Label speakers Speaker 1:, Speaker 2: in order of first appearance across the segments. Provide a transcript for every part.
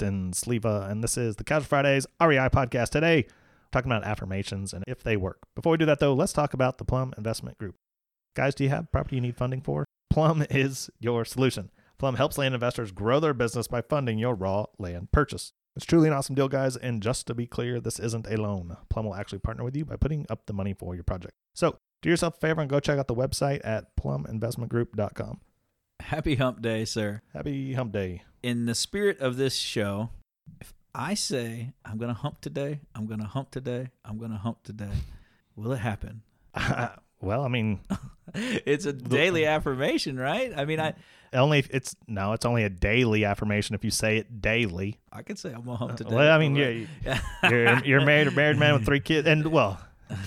Speaker 1: Justin Sleva, and this is the Casual Fridays REI podcast. Today, talking about affirmations and if they work. Before we do that, though, let's talk about the Plum Investment Group. Guys, do you have property you need funding for? Plum is your solution. Plum helps land investors grow their business by funding your raw land purchase. It's truly an awesome deal, guys. And just to be clear, this isn't a loan. Plum will actually partner with you by putting up the money for your project. So do yourself a favor and go check out the website at pluminvestmentgroup.com.
Speaker 2: Happy hump day, sir.
Speaker 1: Happy hump day.
Speaker 2: In the spirit of this show, if I say I'm going to hump today, I'm going to hump today, I'm going to hump today, will it happen?
Speaker 1: well, I mean,
Speaker 2: it's a daily affirmation, right? I mean, I
Speaker 1: only if it's no, it's only a daily affirmation if you say it daily.
Speaker 2: I could say I'm gonna hump uh, today.
Speaker 1: Well, I mean, you're, you're you're married a married man with three kids, and well,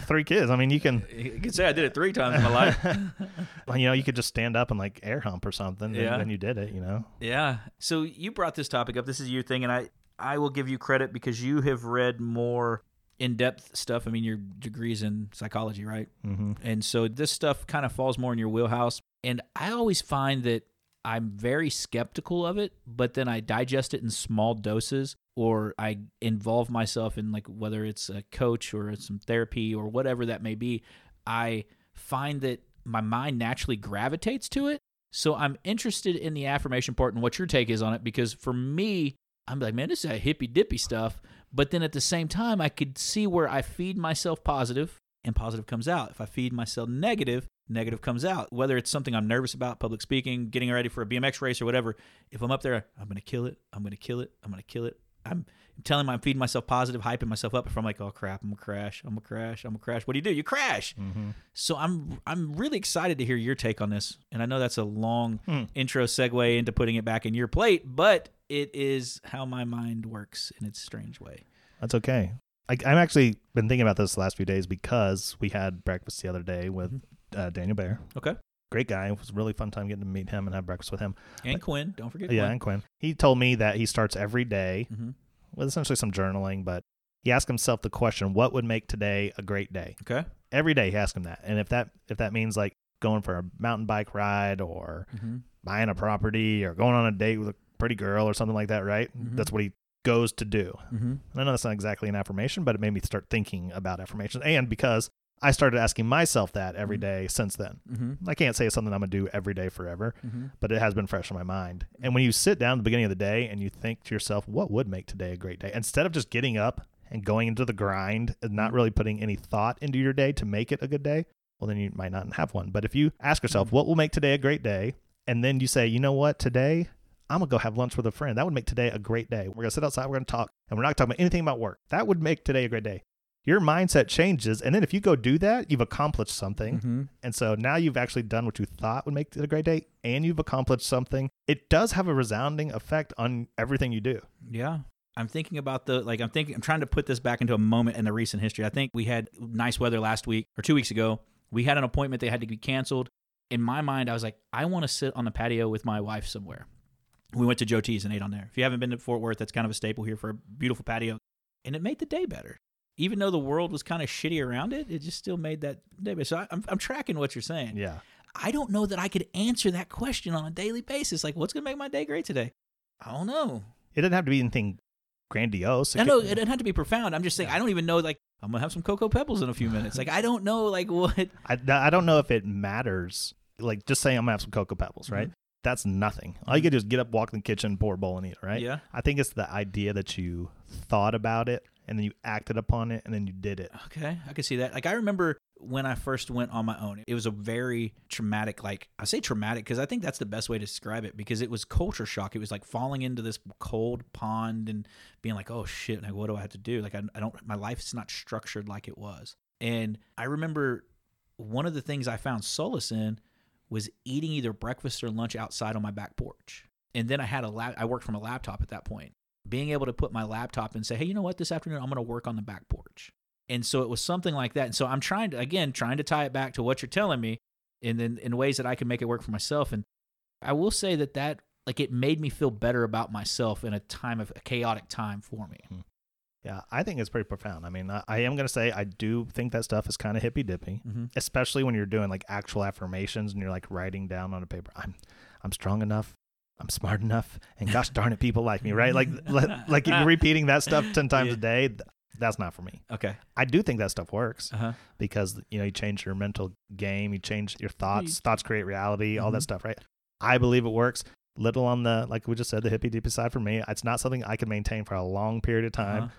Speaker 1: three kids. I mean, you can
Speaker 2: you can say I did it three times in my life.
Speaker 1: you know, you could just stand up and like air hump or something,
Speaker 2: Yeah.
Speaker 1: and then you did it. You know,
Speaker 2: Yeah. So you brought this topic up. This is your thing, and I I will give you credit because you have read more in depth stuff. I mean, your degrees in psychology, right?
Speaker 1: mm-hmm.
Speaker 2: And so this stuff kind of falls more in your wheelhouse. And I always find that I'm very skeptical of it, but then I digest it in small doses or I involve myself in like whether it's a coach or some therapy or whatever that may be. I find that my mind naturally gravitates to it. So I'm interested in the affirmation part and what your take is on it because for me, I'm like, man, this is a hippy dippy stuff. But then at the same time, I could see where I feed myself positive and positive comes out. If I feed myself negative, negative comes out. Whether it's something I'm nervous about, public speaking, getting ready for a BMX race or whatever, if I'm up there, I'm going to kill it. I'm going to kill it. I'm going to kill it. I'm telling my, I'm feeding myself positive, hyping myself up. If I'm like, oh crap, I'm gonna crash, I'm gonna crash, I'm gonna crash. What do you do? You crash.
Speaker 1: Mm-hmm.
Speaker 2: So I'm I'm really excited to hear your take on this. And I know that's a long
Speaker 1: Hmm.
Speaker 2: intro segue into putting it back in your plate, but it is how my mind works in its strange way.
Speaker 1: that's okay. I, I've actually been thinking about this the last few days because we had breakfast the other day with uh, Daniel Bear.
Speaker 2: Okay.
Speaker 1: Great guy. It was a really fun time getting to meet him and have breakfast with him.
Speaker 2: And Quinn, don't forget
Speaker 1: Yeah,
Speaker 2: Quinn.
Speaker 1: and Quinn. He told me that he starts every day
Speaker 2: hmm
Speaker 1: with essentially some journaling, but he asked himself the question, what would make today a great day?
Speaker 2: Okay.
Speaker 1: Every day he asked him that. And if that if that means like going for a mountain bike ride or
Speaker 2: hmm
Speaker 1: buying a property or going on a date with a pretty girl or something like that, right?
Speaker 2: Mhm.
Speaker 1: That's what he goes to do.
Speaker 2: hmm
Speaker 1: And I know that's not exactly an affirmation, but it made me start thinking about affirmations. And because I started asking myself that every
Speaker 2: Mhm.
Speaker 1: day since then.
Speaker 2: hmm
Speaker 1: I can't say it's something I'm gonna do every day forever,
Speaker 2: hmm
Speaker 1: but it has been fresh in my mind. And when you sit down at the beginning of the day and you think to yourself, what would make today a great day? Instead of just getting up and going into the grind and not really putting any thought into your day to make it a good day, well, then you might not have one. But if you ask yourself, what will make today a great day? And then you say, you know what, today I'm gonna go have lunch with a friend. That would make today a great day. We're gonna sit outside, we're gonna talk, and we're not talking about anything about work. That would make today a great day. Your mindset changes, and then if you go do that, you've accomplished something.
Speaker 2: hmm
Speaker 1: And so now you've actually done what you thought would make it a great day and you've accomplished something. It does have a resounding effect on everything you do.
Speaker 2: Yeah. I'm thinking about the like I'm thinking I'm trying to put this back into a moment in the recent history. I think we had nice weather last week or 2 weeks ago. We had an appointment that had to be canceled. In my mind, I was like, I want to sit on the patio with my wife somewhere. We went to Joe T's and ate on there. If you haven't been to Fort Worth, that's kind of a staple here for a beautiful patio. And it made the day better. Even though the world was kind of shitty around it, it just still made that day. So I, I'm, I'm tracking what you're saying.
Speaker 1: Yeah.
Speaker 2: I don't know that I could answer that question on a daily basis. Like, what's going to make my day great today? I don't know.
Speaker 1: It doesn't have to be anything grandiose. It
Speaker 2: I
Speaker 1: could-
Speaker 2: know it doesn't have to be profound. I'm just saying I don't even know. Like I'm gonna have some cocoa pebbles in a few minutes. Like I don't know. Like what?
Speaker 1: I, I don't know if it matters. Like just saying I'm gonna have some Cocoa Pebbles, right?
Speaker 2: Mhm.
Speaker 1: That's nothing. All you can do is get up, walk in the kitchen, pour a bowl and eat it, right?
Speaker 2: Yeah.
Speaker 1: I think it's the idea that you thought about it and then you acted upon it and then you did it.
Speaker 2: Okay, I can see that. Like I remember when I first went on my own. It was a very traumatic. Like I say traumatic because I think that's the best way to describe it because it was culture shock. It was like falling into this cold pond and being like, oh shit, like what do I have to do? Like I, I don't. My life's not structured like it was. And I remember one of the things I found solace in was eating either breakfast or lunch outside on my back porch. And then I had a lap. I worked from a laptop at that point. Being able to put my laptop and say, hey, you know what, this afternoon I'm going to work on the back porch. And so it was something like that. And so I'm trying to, again, trying to tie it back to what you're telling me and then in ways that I can make it work for myself. And I will say that that, like, it made me feel better about myself in a time of a chaotic time for me.
Speaker 1: Yeah, I think it's pretty profound. I mean, I, I am going to say I do think that stuff is kind of hippy dippy,
Speaker 2: Mm-hmm.
Speaker 1: especially when you're doing like actual affirmations and you're like writing down on a paper, I'm, I'm strong enough, I'm smart enough, and gosh darn it, people like me, right? Like, like if you're repeating that stuff ten times
Speaker 2: Yeah.
Speaker 1: a day, th- that's not for me.
Speaker 2: Okay.
Speaker 1: I do think that stuff works
Speaker 2: Uh huh.
Speaker 1: because you know you change your mental game, you change your thoughts, thoughts create reality, all
Speaker 2: Mhm.
Speaker 1: that stuff, right? I believe it works. Little on the like we just said, the hippy dippy side for me. It's not something I can maintain for a long period of time.
Speaker 2: Uh-huh.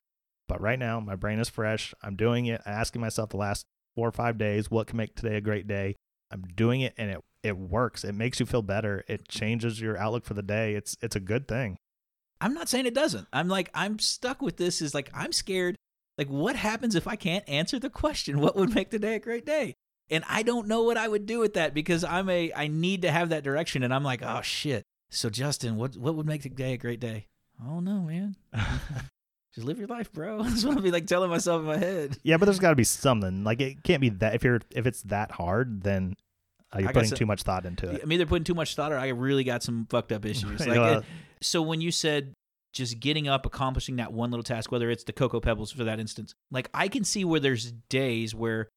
Speaker 1: But right now, my brain is fresh. I'm doing it, asking myself the last four or five days, what can make today a great day? I'm doing it and it it works. It makes you feel better. It changes your outlook for the day. It's it's a good thing.
Speaker 2: I'm not saying it doesn't. I'm like, I'm stuck with this. Is like, I'm scared. Like, what happens if I can't answer the question? What would make today a great day? And I don't know what I would do with that because I'm a, I need to have that direction. And I'm like, oh shit. So Justin, what what would make today a great day? I don't know, man. Just live your life, bro. That's what I'll be like telling myself in my head.
Speaker 1: yeah, but there's got to be something. Like it can't be that if you're if it's that hard, then uh, you're
Speaker 2: I
Speaker 1: putting
Speaker 2: some-
Speaker 1: too much thought into it.
Speaker 2: I'm either putting too much thought or I really got some fucked up issues. Like,
Speaker 1: know,
Speaker 2: it- so when you said just getting up, accomplishing that one little task, whether it's the Cocoa Pebbles for that instance, like I can see where there's days where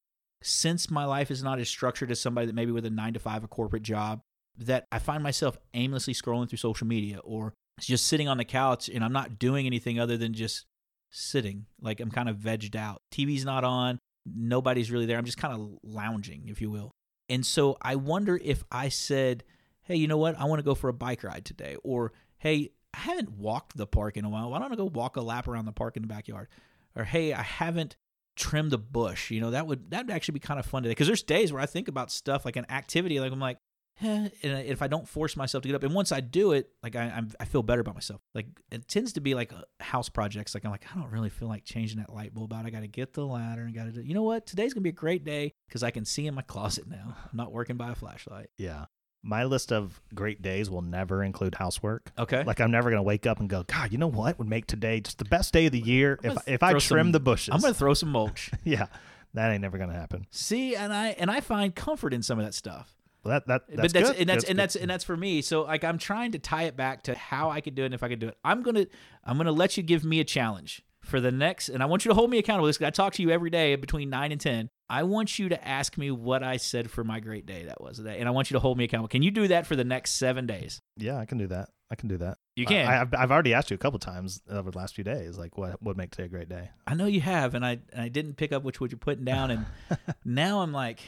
Speaker 2: since my life is not as structured as somebody that maybe with a nine to five, a corporate job, that I find myself aimlessly scrolling through social media or just sitting on the couch and I'm not doing anything other than just sitting. Like I'm kind of vegged out. TV's not on. Nobody's really there. I'm just kind of lounging, if you will. And so I wonder if I said, hey, you know what? I want to go for a bike ride today. Or, hey, I haven't walked the park in a while. Why don't I go walk a lap around the park in the backyard? Or, hey, I haven't trimmed the bush. You know, that would that would actually be kind of fun today. Because there's days where I think about stuff like an activity, like I'm like, eh, and if I don't force myself to get up, and once I do it, like I I'm, I feel better about myself. Like it tends to be like uh, house projects. Like I'm like I don't really feel like changing that light bulb out. I got to get the ladder and got to do. You know what? Today's gonna be a great day because I can see in my closet now. I'm not working by a flashlight.
Speaker 1: Yeah. My list of great days will never include housework.
Speaker 2: Okay.
Speaker 1: Like I'm never gonna wake up and go, God, you know what would make today just the best day of the year
Speaker 2: I'm
Speaker 1: if if I trim
Speaker 2: some-
Speaker 1: the bushes.
Speaker 2: I'm gonna throw some mulch.
Speaker 1: yeah, that ain't never gonna happen.
Speaker 2: See, and I and I find comfort in some of that stuff.
Speaker 1: Well, that that that's
Speaker 2: but that's
Speaker 1: good.
Speaker 2: and that's and
Speaker 1: good.
Speaker 2: that's and that's for me. So like I'm trying to tie it back to how I could do it and if I could do it. I'm gonna I'm gonna let you give me a challenge for the next and I want you to hold me accountable. This 'cause I talk to you every day between nine and ten. I want you to ask me what I said for my great day that was today, and I want you to hold me accountable. Can you do that for the next seven days?
Speaker 1: yeah, I can do that. I can do that.
Speaker 2: You can.
Speaker 1: I, have I've already asked you a couple times over the last few days, like what would make today a great day.
Speaker 2: I know you have, and I and I didn't pick up which what you're putting down, and now I'm like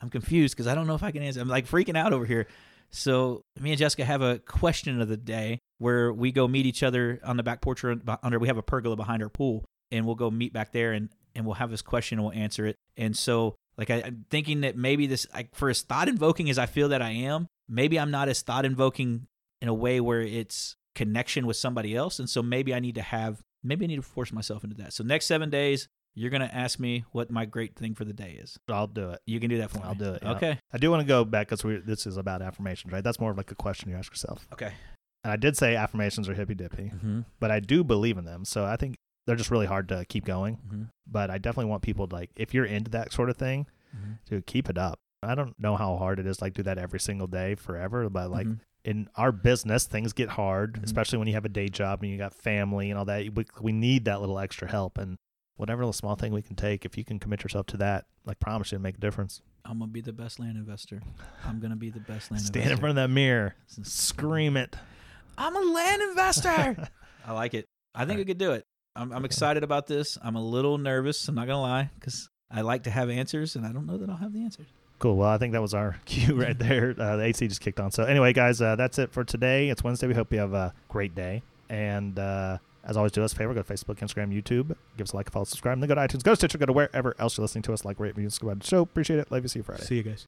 Speaker 2: I'm confused because I don't know if I can answer. I'm like freaking out over here. So me and Jessica have a question of the day where we go meet each other on the back porch or under. We have a pergola behind our pool, and we'll go meet back there, and and we'll have this question and we'll answer it. And so like I, I'm thinking that maybe this like for as thought invoking as I feel that I am, maybe I'm not as thought invoking in a way where it's connection with somebody else, and so maybe I need to have maybe I need to force myself into that. So next seven days, you're gonna ask me what my great thing for the day is.
Speaker 1: I'll do it.
Speaker 2: You can do that for me.
Speaker 1: I'll do it. yeah.
Speaker 2: Okay.
Speaker 1: I do want to go back because this is about affirmations, right? That's more of like a question you ask yourself.
Speaker 2: Okay.
Speaker 1: And I did say affirmations are hippy dippy,
Speaker 2: Mm-hmm.
Speaker 1: but I do believe in them. So I think they're just really hard to keep going.
Speaker 2: Mm-hmm.
Speaker 1: But I definitely want people to like, if you're into that sort of thing,
Speaker 2: Mm-hmm.
Speaker 1: to keep it up. I don't know how hard it is like do that every single day forever, but like
Speaker 2: Mhm.
Speaker 1: in our business, things get hard,
Speaker 2: Mhm.
Speaker 1: especially when you have a day job and you got family and all that. We, we need that little extra help. And whatever little small thing we can take, if you can commit yourself to that, like promise you to make a difference.
Speaker 2: I'm gonna be the best land investor. I'm gonna be the best land investor.
Speaker 1: Stand
Speaker 2: investor.
Speaker 1: in front of that mirror, scream it.
Speaker 2: I'm a land investor. I like it. I think I could do it. I'm, I'm excited about this. I'm a little nervous. I'm not gonna lie because I like to have answers, and I don't know that I'll have the answers.
Speaker 1: Cool. Well, I think that was our cue right there. Uh, the AC just kicked on. So, anyway, guys, uh, that's it for today. It's Wednesday. We hope you have a great day. And uh, as always, do us a favor go to Facebook, Instagram, YouTube. Give us a like, follow, subscribe, and then go to iTunes, go to Stitcher, go to wherever else you're listening to us. Like, rate, review, subscribe to the show. Appreciate it. Love you. See you Friday.
Speaker 2: See you guys.